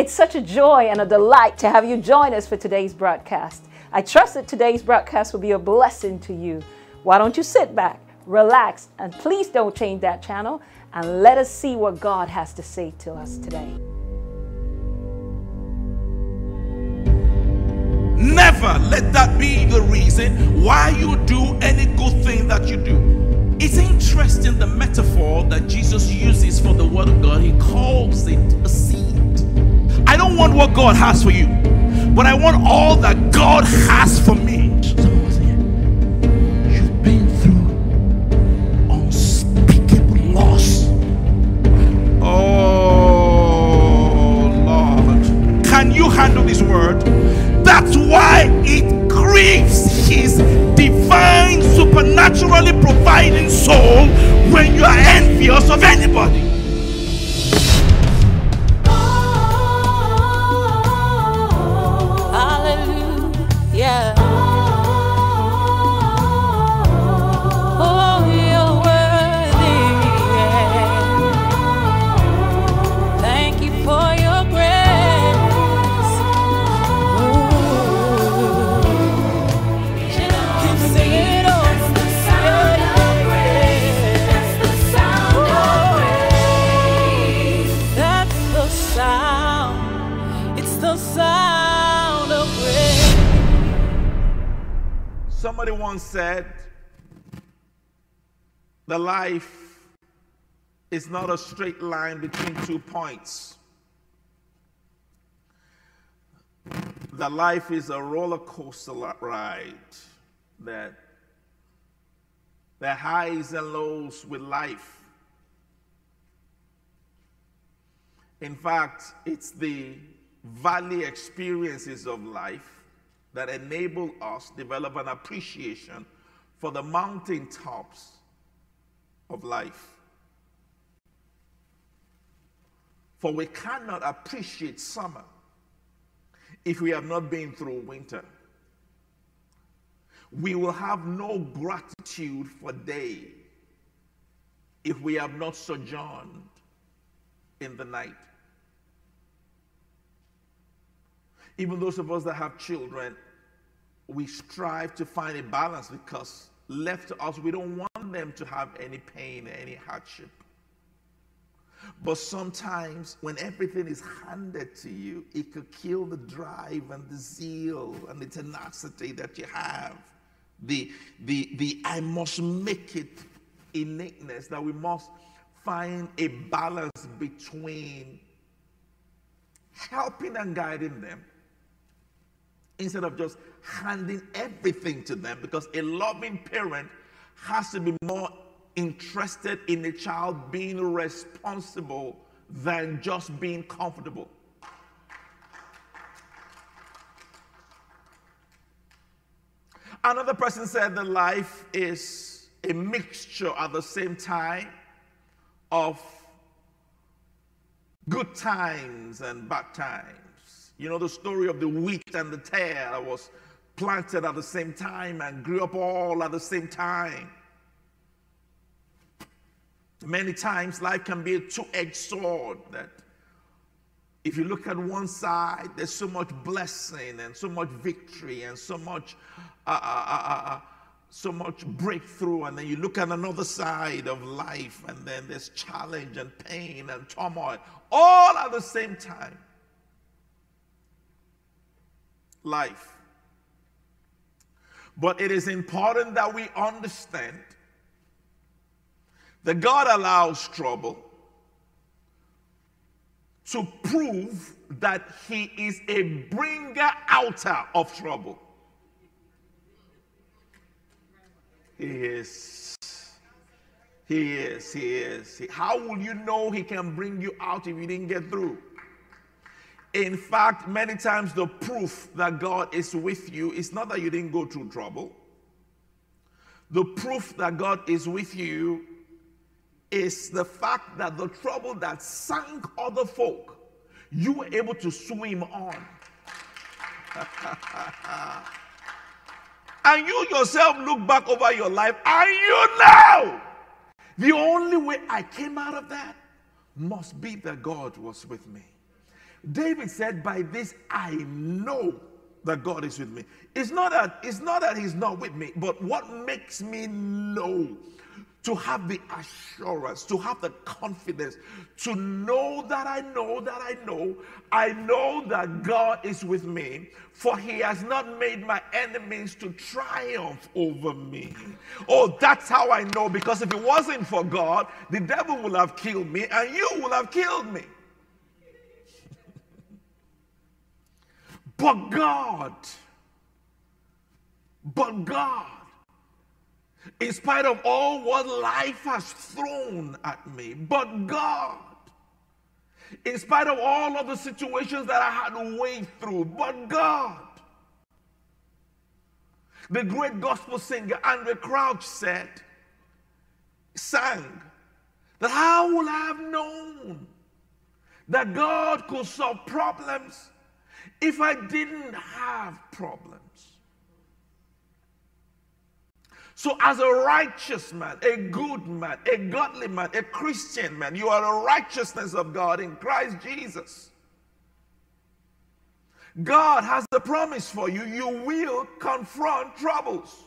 It's such a joy and a delight to have you join us for today's broadcast. I trust that today's broadcast will be a blessing to you. Why don't you sit back, relax, and please don't change that channel and let us see what God has to say to us today. Never let that be the reason why you do any good thing that you do. It's interesting the metaphor that Jesus uses for the Word of God. He calls it a seed. I don't want what God has for you, but I want all that God has for me. You've been through unspeakable loss. Oh, Lord. Can you handle this word? That's why it grieves his divine, supernaturally providing soul when you are envious of anybody. The life is not a straight line between two points. The life is a roller coaster ride that the highs and lows with life. In fact, it's the valley experiences of life that enable us develop an appreciation for the mountain tops of life. For we cannot appreciate summer if we have not been through winter. We will have no gratitude for day if we have not sojourned in the night. Even those of us that have children, we strive to find a balance because left to us, we don't want them to have any pain, any hardship. But sometimes when everything is handed to you, it could kill the drive and the zeal and the tenacity that you have. The, the, the I must make it innateness that we must find a balance between helping and guiding them instead of just handing everything to them because a loving parent has to be more interested in the child being responsible than just being comfortable. Another person said that life is a mixture at the same time of good times and bad times. You know the story of the wheat and the tare that was planted at the same time and grew up all at the same time. Many times life can be a two-edged sword that if you look at one side, there's so much blessing and so much victory and so much uh, uh, uh, uh, so much breakthrough, and then you look at another side of life, and then there's challenge and pain and turmoil, all at the same time. Life. But it is important that we understand that God allows trouble to prove that He is a bringer outer of trouble. He is. He is. He is. How will you know He can bring you out if you didn't get through? In fact, many times the proof that God is with you is not that you didn't go through trouble. The proof that God is with you is the fact that the trouble that sank other folk, you were able to swim on. and you yourself look back over your life and you know the only way I came out of that must be that God was with me. David said, By this I know that God is with me. It's not that, it's not that He's not with me, but what makes me know to have the assurance, to have the confidence, to know that I know that I know, I know that God is with me, for He has not made my enemies to triumph over me. Oh, that's how I know, because if it wasn't for God, the devil would have killed me and you would have killed me. But God, but God, in spite of all what life has thrown at me, but God, in spite of all of the situations that I had to wade through, but God. The great gospel singer Andraé Crouch said, sang, that how would I have known that God could solve problems if I didn't have problems? So, as a righteous man, a good man, a godly man, a Christian man, you are the righteousness of God in Christ Jesus. God has a promise for you. You will confront troubles.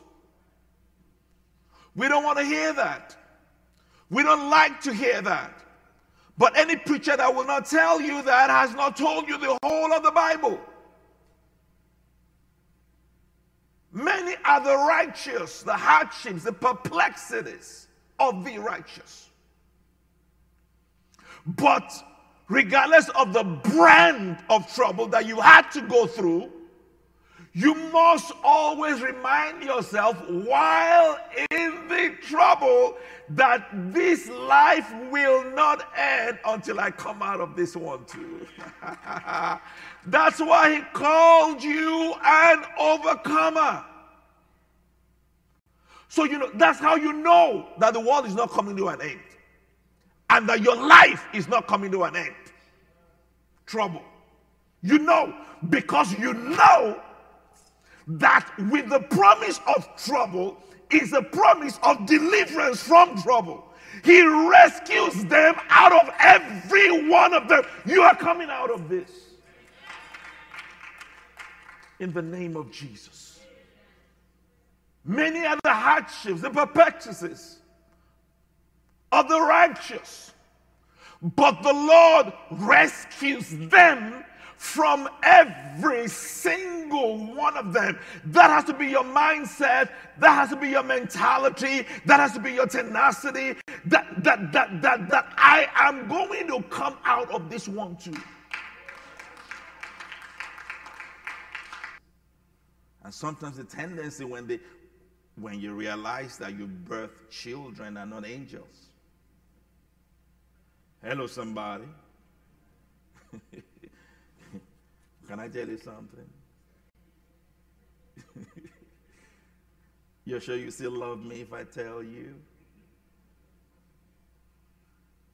We don't want to hear that. We don't like to hear that. But any preacher that will not tell you that has not told you the whole of the Bible. Many are the righteous, the hardships, the perplexities of the righteous. But regardless of the brand of trouble that you had to go through, you must always remind yourself while in the trouble that this life will not end until I come out of this one too. That's why he called you an overcomer. So you know that's how you know that the world is not coming to an end and that your life is not coming to an end. Trouble. You know because you know that with the promise of trouble is a promise of deliverance from trouble. He rescues them out of every one of them. You are coming out of this. In the name of Jesus. Many are the hardships, the perplexities of the righteous, but the Lord rescues them from every single one of them. That has to be your mindset. That has to be your mentality. That has to be your tenacity. That that that that that I am going to come out of this one too. And sometimes the tendency when they when you realize that you birth children are not angels. Hello, somebody. Can I tell you something? You're sure you still love me if I tell you?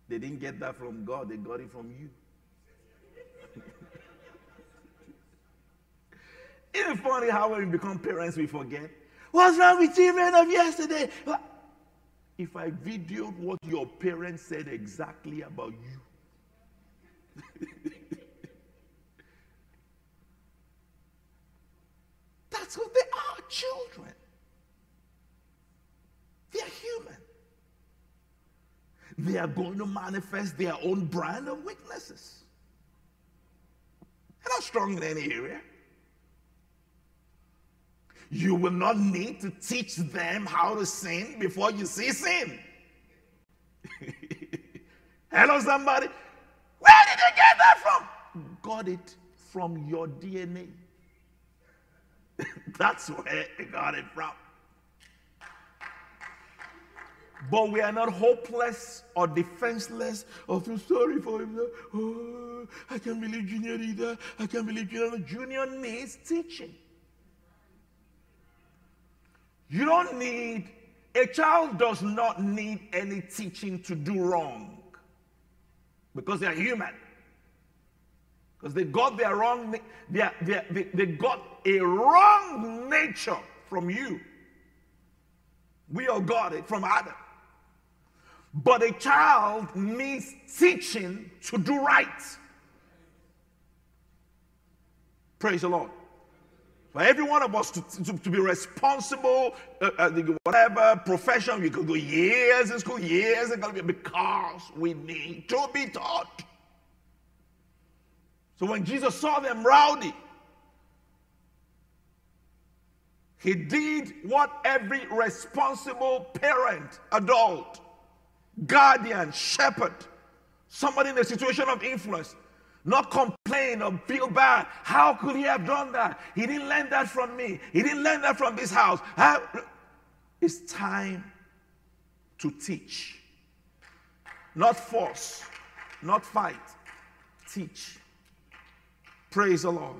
They didn't get that from God, they got it from you. Isn't it funny how when we become parents we forget? What's wrong with children of yesterday? If I videoed what your parents said exactly about you. That's who they are children. They are human. They are going to manifest their own brand of weaknesses. They're not strong in any area. You will not need to teach them how to sin before you see sin. Hello, somebody. Where did you get that from? Got it from your DNA. That's where they got it from. But we are not hopeless or defenseless or feel sorry for him. Oh, I can't believe Junior either. I can't believe Junior. Junior needs teaching. You don't need, a child does not need any teaching to do wrong because they are human. Because they got their wrong, they, they, they, they got a wrong nature from you. We all got it from Adam. But a child needs teaching to do right. Praise the Lord. For every one of us to, to, to be responsible, uh, uh, whatever profession, we could go years in school, years because we need to be taught. So when Jesus saw them rowdy, he did what every responsible parent, adult, guardian, shepherd, somebody in a situation of influence not complain or feel bad. How could he have done that? He didn't learn that from me. He didn't learn that from this house. It's time to teach, not force, not fight. Teach. Praise the Lord.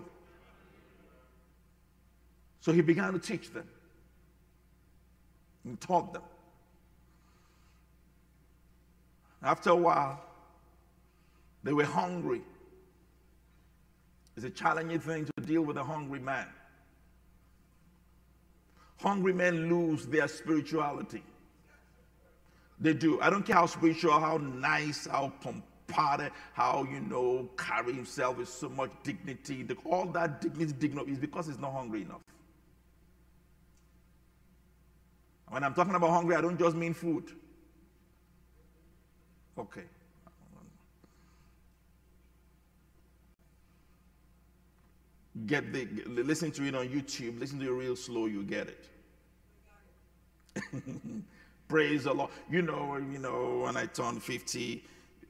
So he began to teach them and taught them. After a while, they were hungry. It's a challenging thing to deal with a hungry man. Hungry men lose their spirituality. They do. I don't care how spiritual, how nice, how pompaded, how, you know, carry himself with so much dignity. The, all that dignity, dignity is because he's not hungry enough. When I'm talking about hungry, I don't just mean food. Okay. Get the listen to it on YouTube. Listen to it real slow. You get it. Praise the Lord. You know, you know, when I turned 50,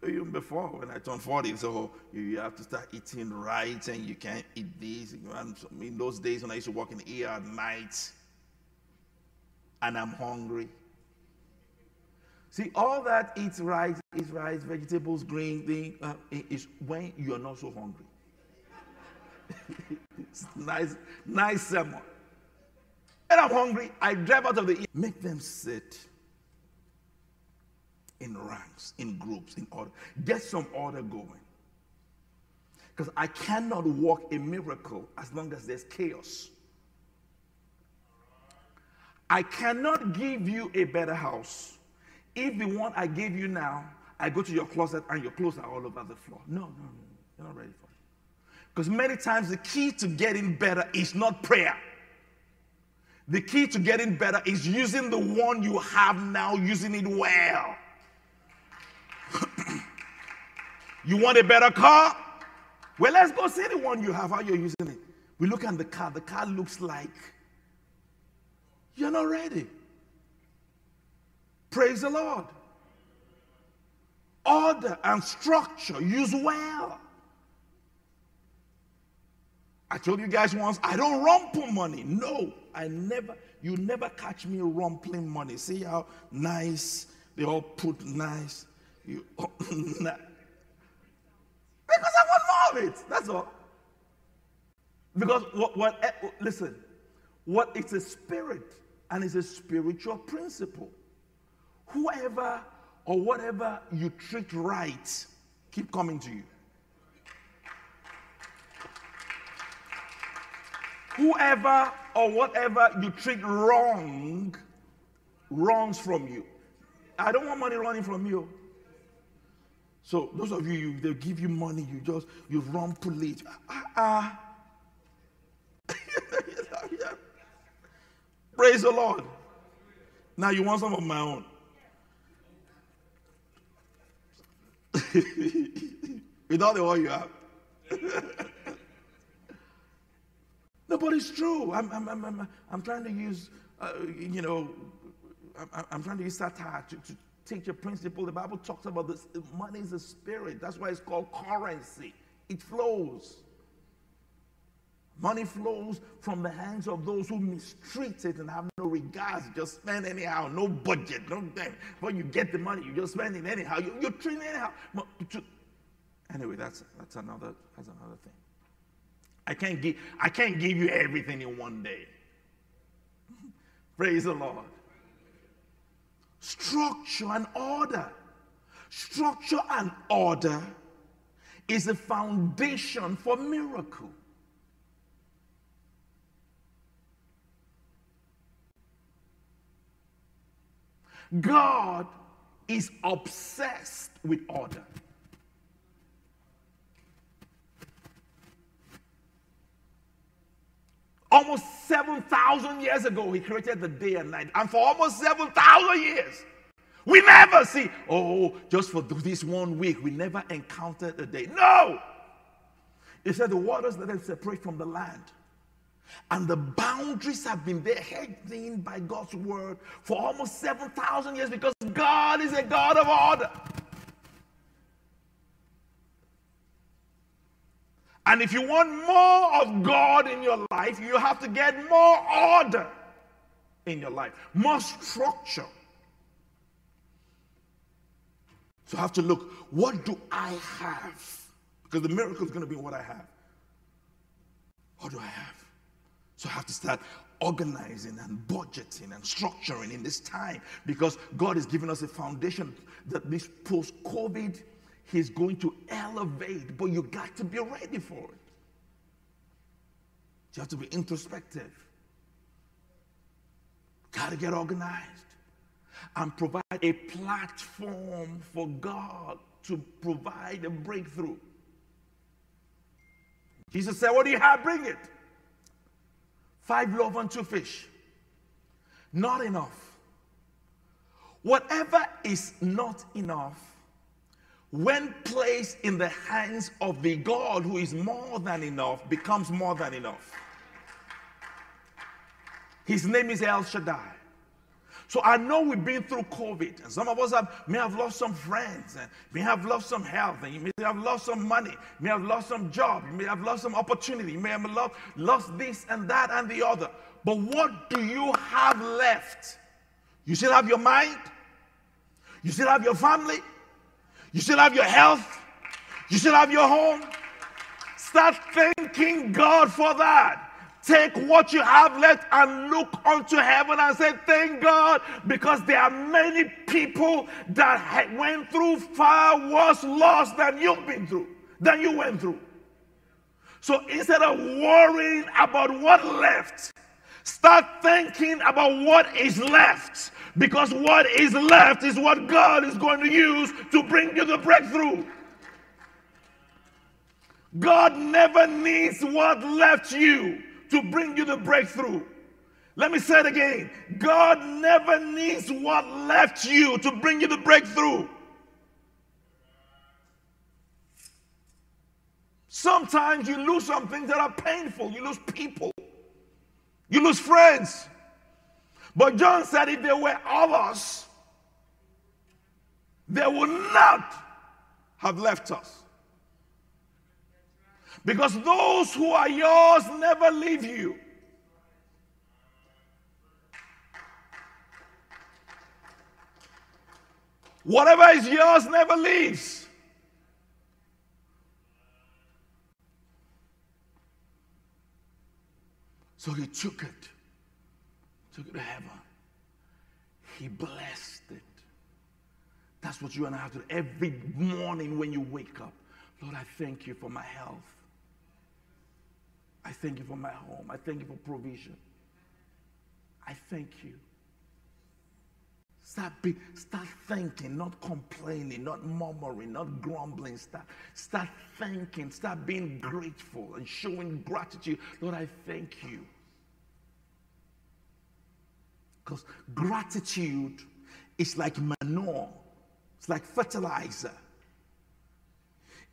even before when I turned 40, so you have to start eating right and you can't eat this. In those days when I used to walk in the ER at night and I'm hungry. See, all that eats right, eats rice, vegetables, green thing, uh, is when you're not so hungry. nice, nice sermon. And I'm hungry. I drive out of the make them sit in ranks, in groups, in order. Get some order going. Because I cannot walk a miracle as long as there's chaos. I cannot give you a better house if the one I gave you now, I go to your closet and your clothes are all over the floor. No, no, no. You're not ready for it. Because many times the key to getting better is not prayer. The key to getting better is using the one you have now, using it well. you want a better car? Well, let's go see the one you have, how you're using it. We look at the car, the car looks like you're not ready. Praise the Lord. Order and structure, use well. I told you guys once, I don't rumple money. No, I never, you never catch me rumpling money. See how nice they all put nice. You, because I want more of it. That's all. Because what, what, eh, listen, what it's a spirit and it's a spiritual principle. Whoever or whatever you treat right, keep coming to you. Whoever or whatever you treat wrong, wrongs from you. I don't want money running from you. So those of you, you they give you money, you just you run police. Ah, uh, Praise the Lord. Now you want some of my own. With all the oil you have. no, but it's true. I'm, I'm, I'm, I'm, I'm trying to use, uh, you know, I'm, I'm, trying to use satire to, to teach a principle. The Bible talks about this. Money is a spirit. That's why it's called currency. It flows. Money flows from the hands of those who mistreat it and have no regards. Just spend anyhow, no budget, no thing. But you get the money, you just spend it anyhow. You, you treat it anyhow. Anyway, that's that's another that's another thing. I can't give I can't give you everything in one day. Praise the Lord. Structure and order. Structure and order is the foundation for miracle. God is obsessed with order. Almost 7,000 years ago, He created the day and night. And for almost 7,000 years, we never see, oh, just for this one week, we never encountered a day. No! He said the waters let them separate from the land. And the boundaries have been there, hedged in by God's word for almost 7,000 years because God is a God of order. And if you want more of God in your life, you have to get more order in your life, more structure. So I have to look, what do I have? Because the miracle is going to be what I have. What do I have? So I have to start organizing and budgeting and structuring in this time because God is giving us a foundation that this post COVID He's going to elevate, but you got to be ready for it. You have to be introspective. Got to get organized and provide a platform for God to provide a breakthrough. Jesus said, What do you have? Bring it. Five loaves and two fish. Not enough. Whatever is not enough when placed in the hands of the God who is more than enough, becomes more than enough. His name is El Shaddai. So I know we've been through COVID, and some of us have, may have lost some friends, and may have lost some health, and you may have lost some money, may have lost some job, you may have lost some opportunity, you may have lost, lost this and that and the other. But what do you have left? You still have your mind, you still have your family, you still have your health. You still have your home. Start thanking God for that. Take what you have left and look unto heaven and say, Thank God, because there are many people that went through far worse loss than you've been through, than you went through. So instead of worrying about what left, start thinking about what is left. Because what is left is what God is going to use to bring you the breakthrough. God never needs what left you to bring you the breakthrough. Let me say it again. God never needs what left you to bring you the breakthrough. Sometimes you lose some things that are painful. You lose people, you lose friends, but John said, if there were others, they would not have left us. Because those who are yours never leave you. Whatever is yours never leaves. So he took it took it to heaven. He blessed it. That's what you and I have to do every morning when you wake up. Lord, I thank you for my health. I thank you for my home. I thank you for provision. I thank you. Start, be, start thinking, not complaining, not murmuring, not grumbling. Start, start thinking, start being grateful and showing gratitude. Lord, I thank you. Because gratitude is like manure, it's like fertilizer.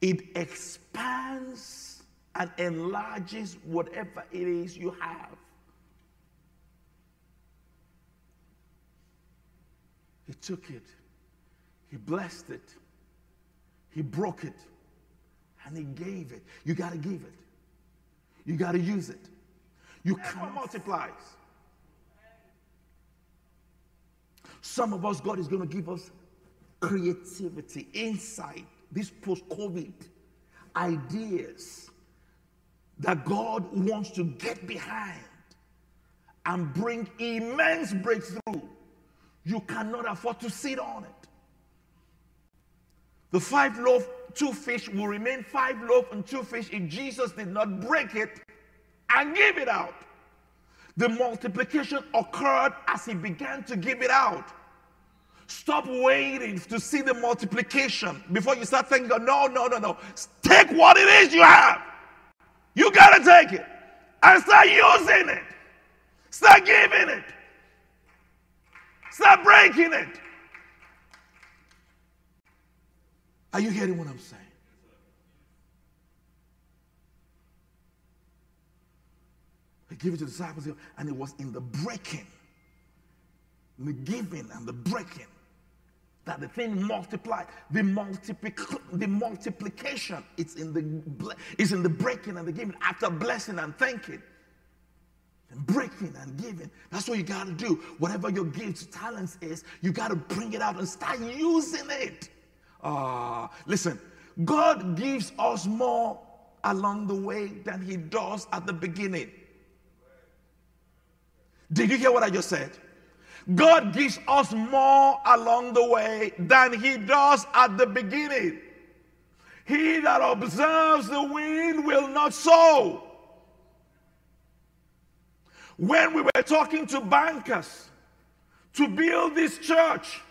It expands and enlarges whatever it is you have. He took it, he blessed it, he broke it, and he gave it. You got to give it, you got to use it. You can't multiply. Some of us, God is going to give us creativity, insight, this post COVID, ideas that God wants to get behind and bring immense breakthrough. You cannot afford to sit on it. The five loaf, two fish will remain five loaf and two fish if Jesus did not break it and give it out. The multiplication occurred as he began to give it out. Stop waiting to see the multiplication before you start thinking, no, no, no, no. Take what it is you have. You got to take it and start using it. Start giving it. Start breaking it. Are you hearing what I'm saying? He gave it to the disciples, and it was in the breaking, in the giving and the breaking, that the thing multiplied. The, the multiplication it's in the ble- is in the breaking and the giving after blessing and thanking. And breaking and giving. That's what you got to do. Whatever your gifts, talents is, you got to bring it out and start using it. Ah, listen, God gives us more along the way than He does at the beginning. Did you hear what I just said? God gives us more along the way than He does at the beginning. He that observes the wind will not sow. When we were talking to bankers to build this church,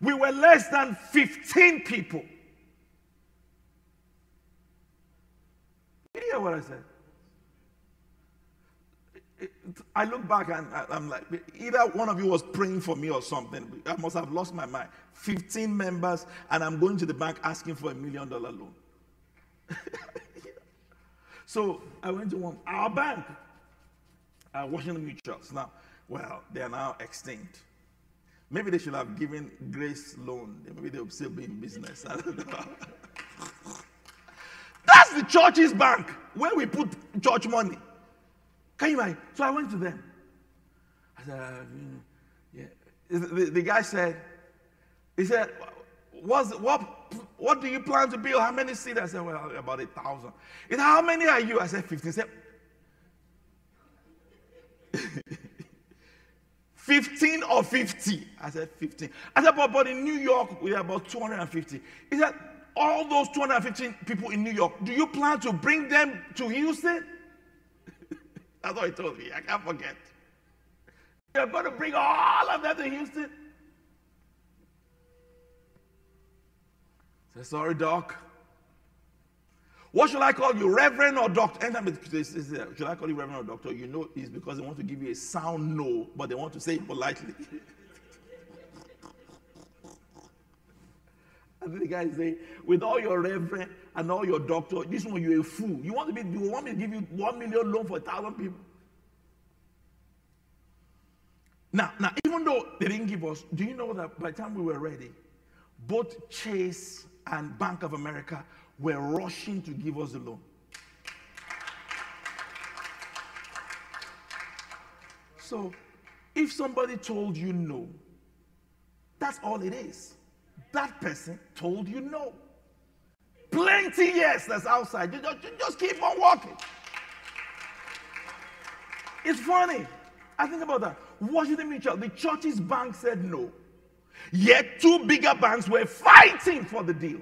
we were less than 15 people. You hear what I said? I look back and I'm like, either one of you was praying for me or something. I must have lost my mind. 15 members, and I'm going to the bank asking for a million dollar loan. so I went to one, our bank, uh, Washington Mutuals. Now, well, they are now extinct. Maybe they should have given Grace loan. Maybe they would still be in business. I don't know. That's the church's bank where we put church money. Can you imagine? So I went to them. I said, uh, yeah. The, the, guy said, he said, What's, what, what do you plan to build? How many seats? I said, well, about a thousand. He said, how many are you? I said, 15. He said, 15 or 50? I said, 15. I said, but, but in New York, we are about 250. He said, all those 250 people in New York, do you plan to bring them to Houston? That's what he told me. I can't forget. You're going to bring all of them to Houston? Said, sorry, Doc. What should I call you, Reverend or Doctor? Anytime should I call you Reverend or Doctor? You know it's because they want to give you a sound no, but they want to say it politely. and then the guy say, with all your Reverend and all your Doctor, this one you're a fool. You want to be? You want me to give you one million loan for a thousand people? Now, now, even though they didn't give us, do you know that by the time we were ready, both Chase and Bank of America were rushing to give us the loan. So, if somebody told you no, that's all it is. That person told you no. Plenty yes that's outside. You just, you just keep on walking. It's funny. I think about that. Washington Mutual, the church's bank said no. Yet two bigger banks were fighting for the deal.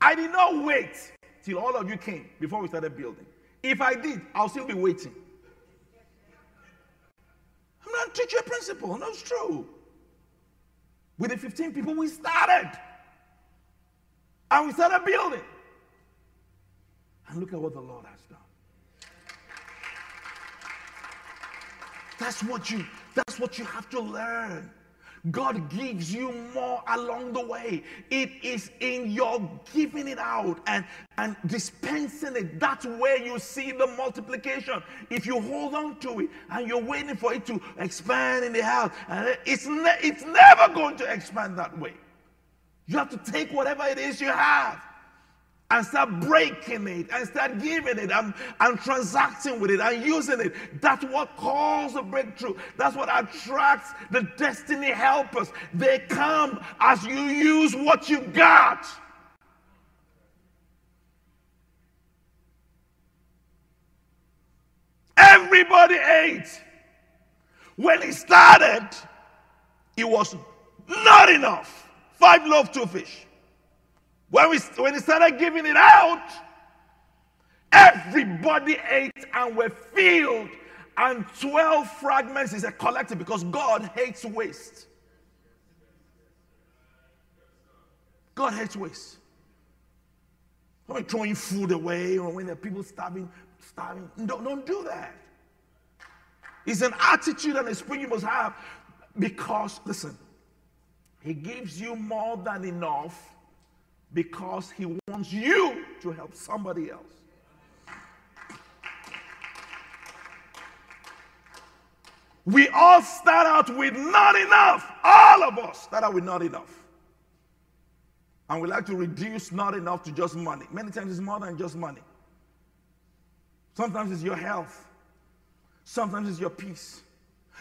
I did not wait till all of you came before we started building. If I did, I'll still be waiting. I'm not teaching a principle, and that's true. With the 15 people, we started. And we started building. And look at what the Lord has done. That's what you that's what you have to learn. God gives you more along the way. It is in your giving it out and, and dispensing it. That's where you see the multiplication. If you hold on to it and you're waiting for it to expand in the house, it's, ne- it's never going to expand that way. You have to take whatever it is you have and start breaking it and start giving it and, and transacting with it and using it. That's what calls a breakthrough. That's what attracts the destiny helpers. They come as you use what you got. Everybody ate. When he started, it was not enough. Five loaves, two fish. When, we, when he started giving it out, everybody ate and were filled. And 12 fragments is a collective because God hates waste. God hates waste. When you're throwing food away or when there are people starving, starving. Don't, don't do that. It's an attitude and a spirit you must have because, listen, he gives you more than enough because he wants you to help somebody else. We all start out with not enough. All of us start out with not enough. And we like to reduce not enough to just money. Many times it's more than just money. Sometimes it's your health. Sometimes it's your peace.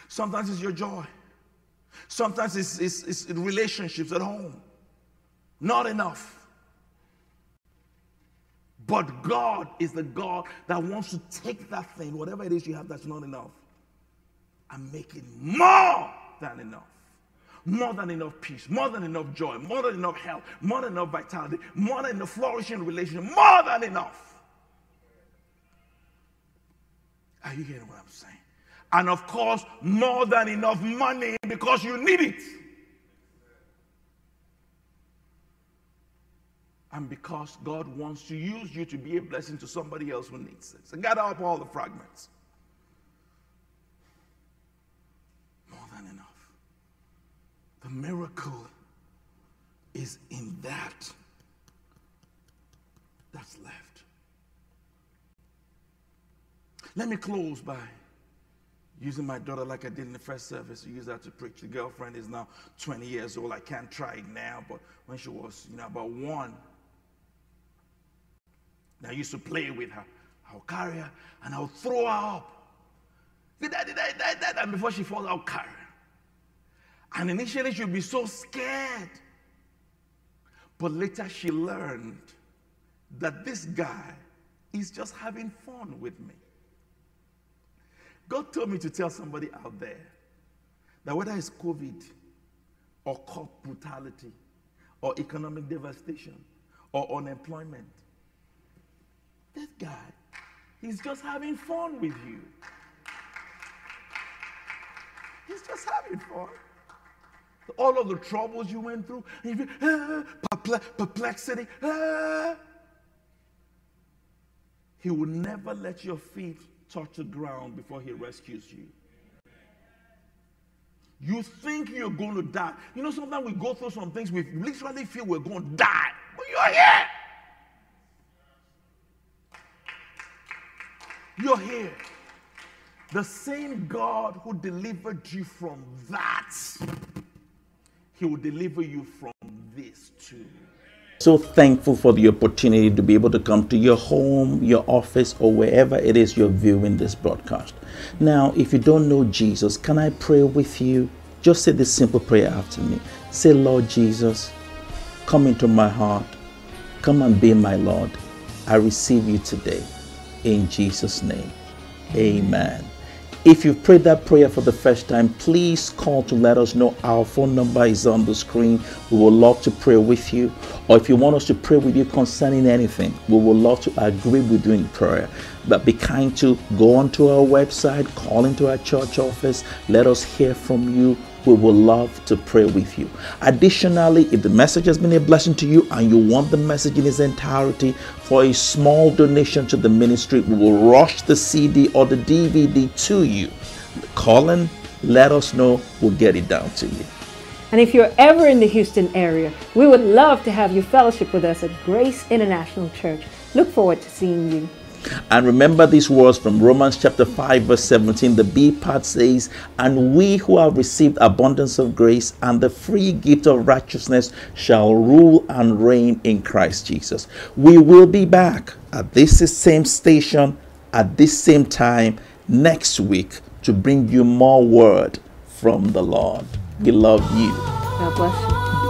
Sometimes it's your joy. Sometimes it's, it's, it's relationships at home. Not enough. But God is the God that wants to take that thing, whatever it is you have that's not enough, and make it more than enough. More than enough peace, more than enough joy, more than enough health, more than enough vitality, more than enough flourishing relationship, more than enough. Are you hearing what I'm saying? And of course, more than enough money because you need it. And because God wants to use you to be a blessing to somebody else who needs it. So gather up all the fragments. More than enough. The miracle is in that that's left. Let me close by using my daughter like I did in the first service. I used that to preach. The girlfriend is now 20 years old. I can't try it now, but when she was, you know, about one, I used to play with her. I'll carry her and I'll throw her up. And before she falls, I'll carry her. And initially she'll be so scared. But later she learned that this guy is just having fun with me. God told me to tell somebody out there that whether it's COVID or cop brutality or economic devastation or unemployment, this guy, he's just having fun with you. He's just having fun. All of the troubles you went through, you ah, perplexity. Ah. He will never let your feet touch the ground before he rescues you. You think you're going to die. You know, sometimes we go through some things, we literally feel we're going to die, but you're here. You're here. The same God who delivered you from that, he will deliver you from this too. So thankful for the opportunity to be able to come to your home, your office, or wherever it is you're viewing this broadcast. Now, if you don't know Jesus, can I pray with you? Just say this simple prayer after me. Say, Lord Jesus, come into my heart. Come and be my Lord. I receive you today. In Jesus' name. Amen. If you've prayed that prayer for the first time, please call to let us know. Our phone number is on the screen. We would love to pray with you. Or if you want us to pray with you concerning anything, we would love to agree with you in prayer. But be kind to go onto our website, call into our church office, let us hear from you we would love to pray with you. Additionally, if the message has been a blessing to you and you want the message in its entirety for a small donation to the ministry, we will rush the CD or the DVD to you. Call and let us know. We'll get it down to you. And if you're ever in the Houston area, we would love to have you fellowship with us at Grace International Church. Look forward to seeing you. And remember these words from Romans chapter 5, verse 17. The B part says, And we who have received abundance of grace and the free gift of righteousness shall rule and reign in Christ Jesus. We will be back at this same station at this same time next week to bring you more word from the Lord. We love you. God bless you.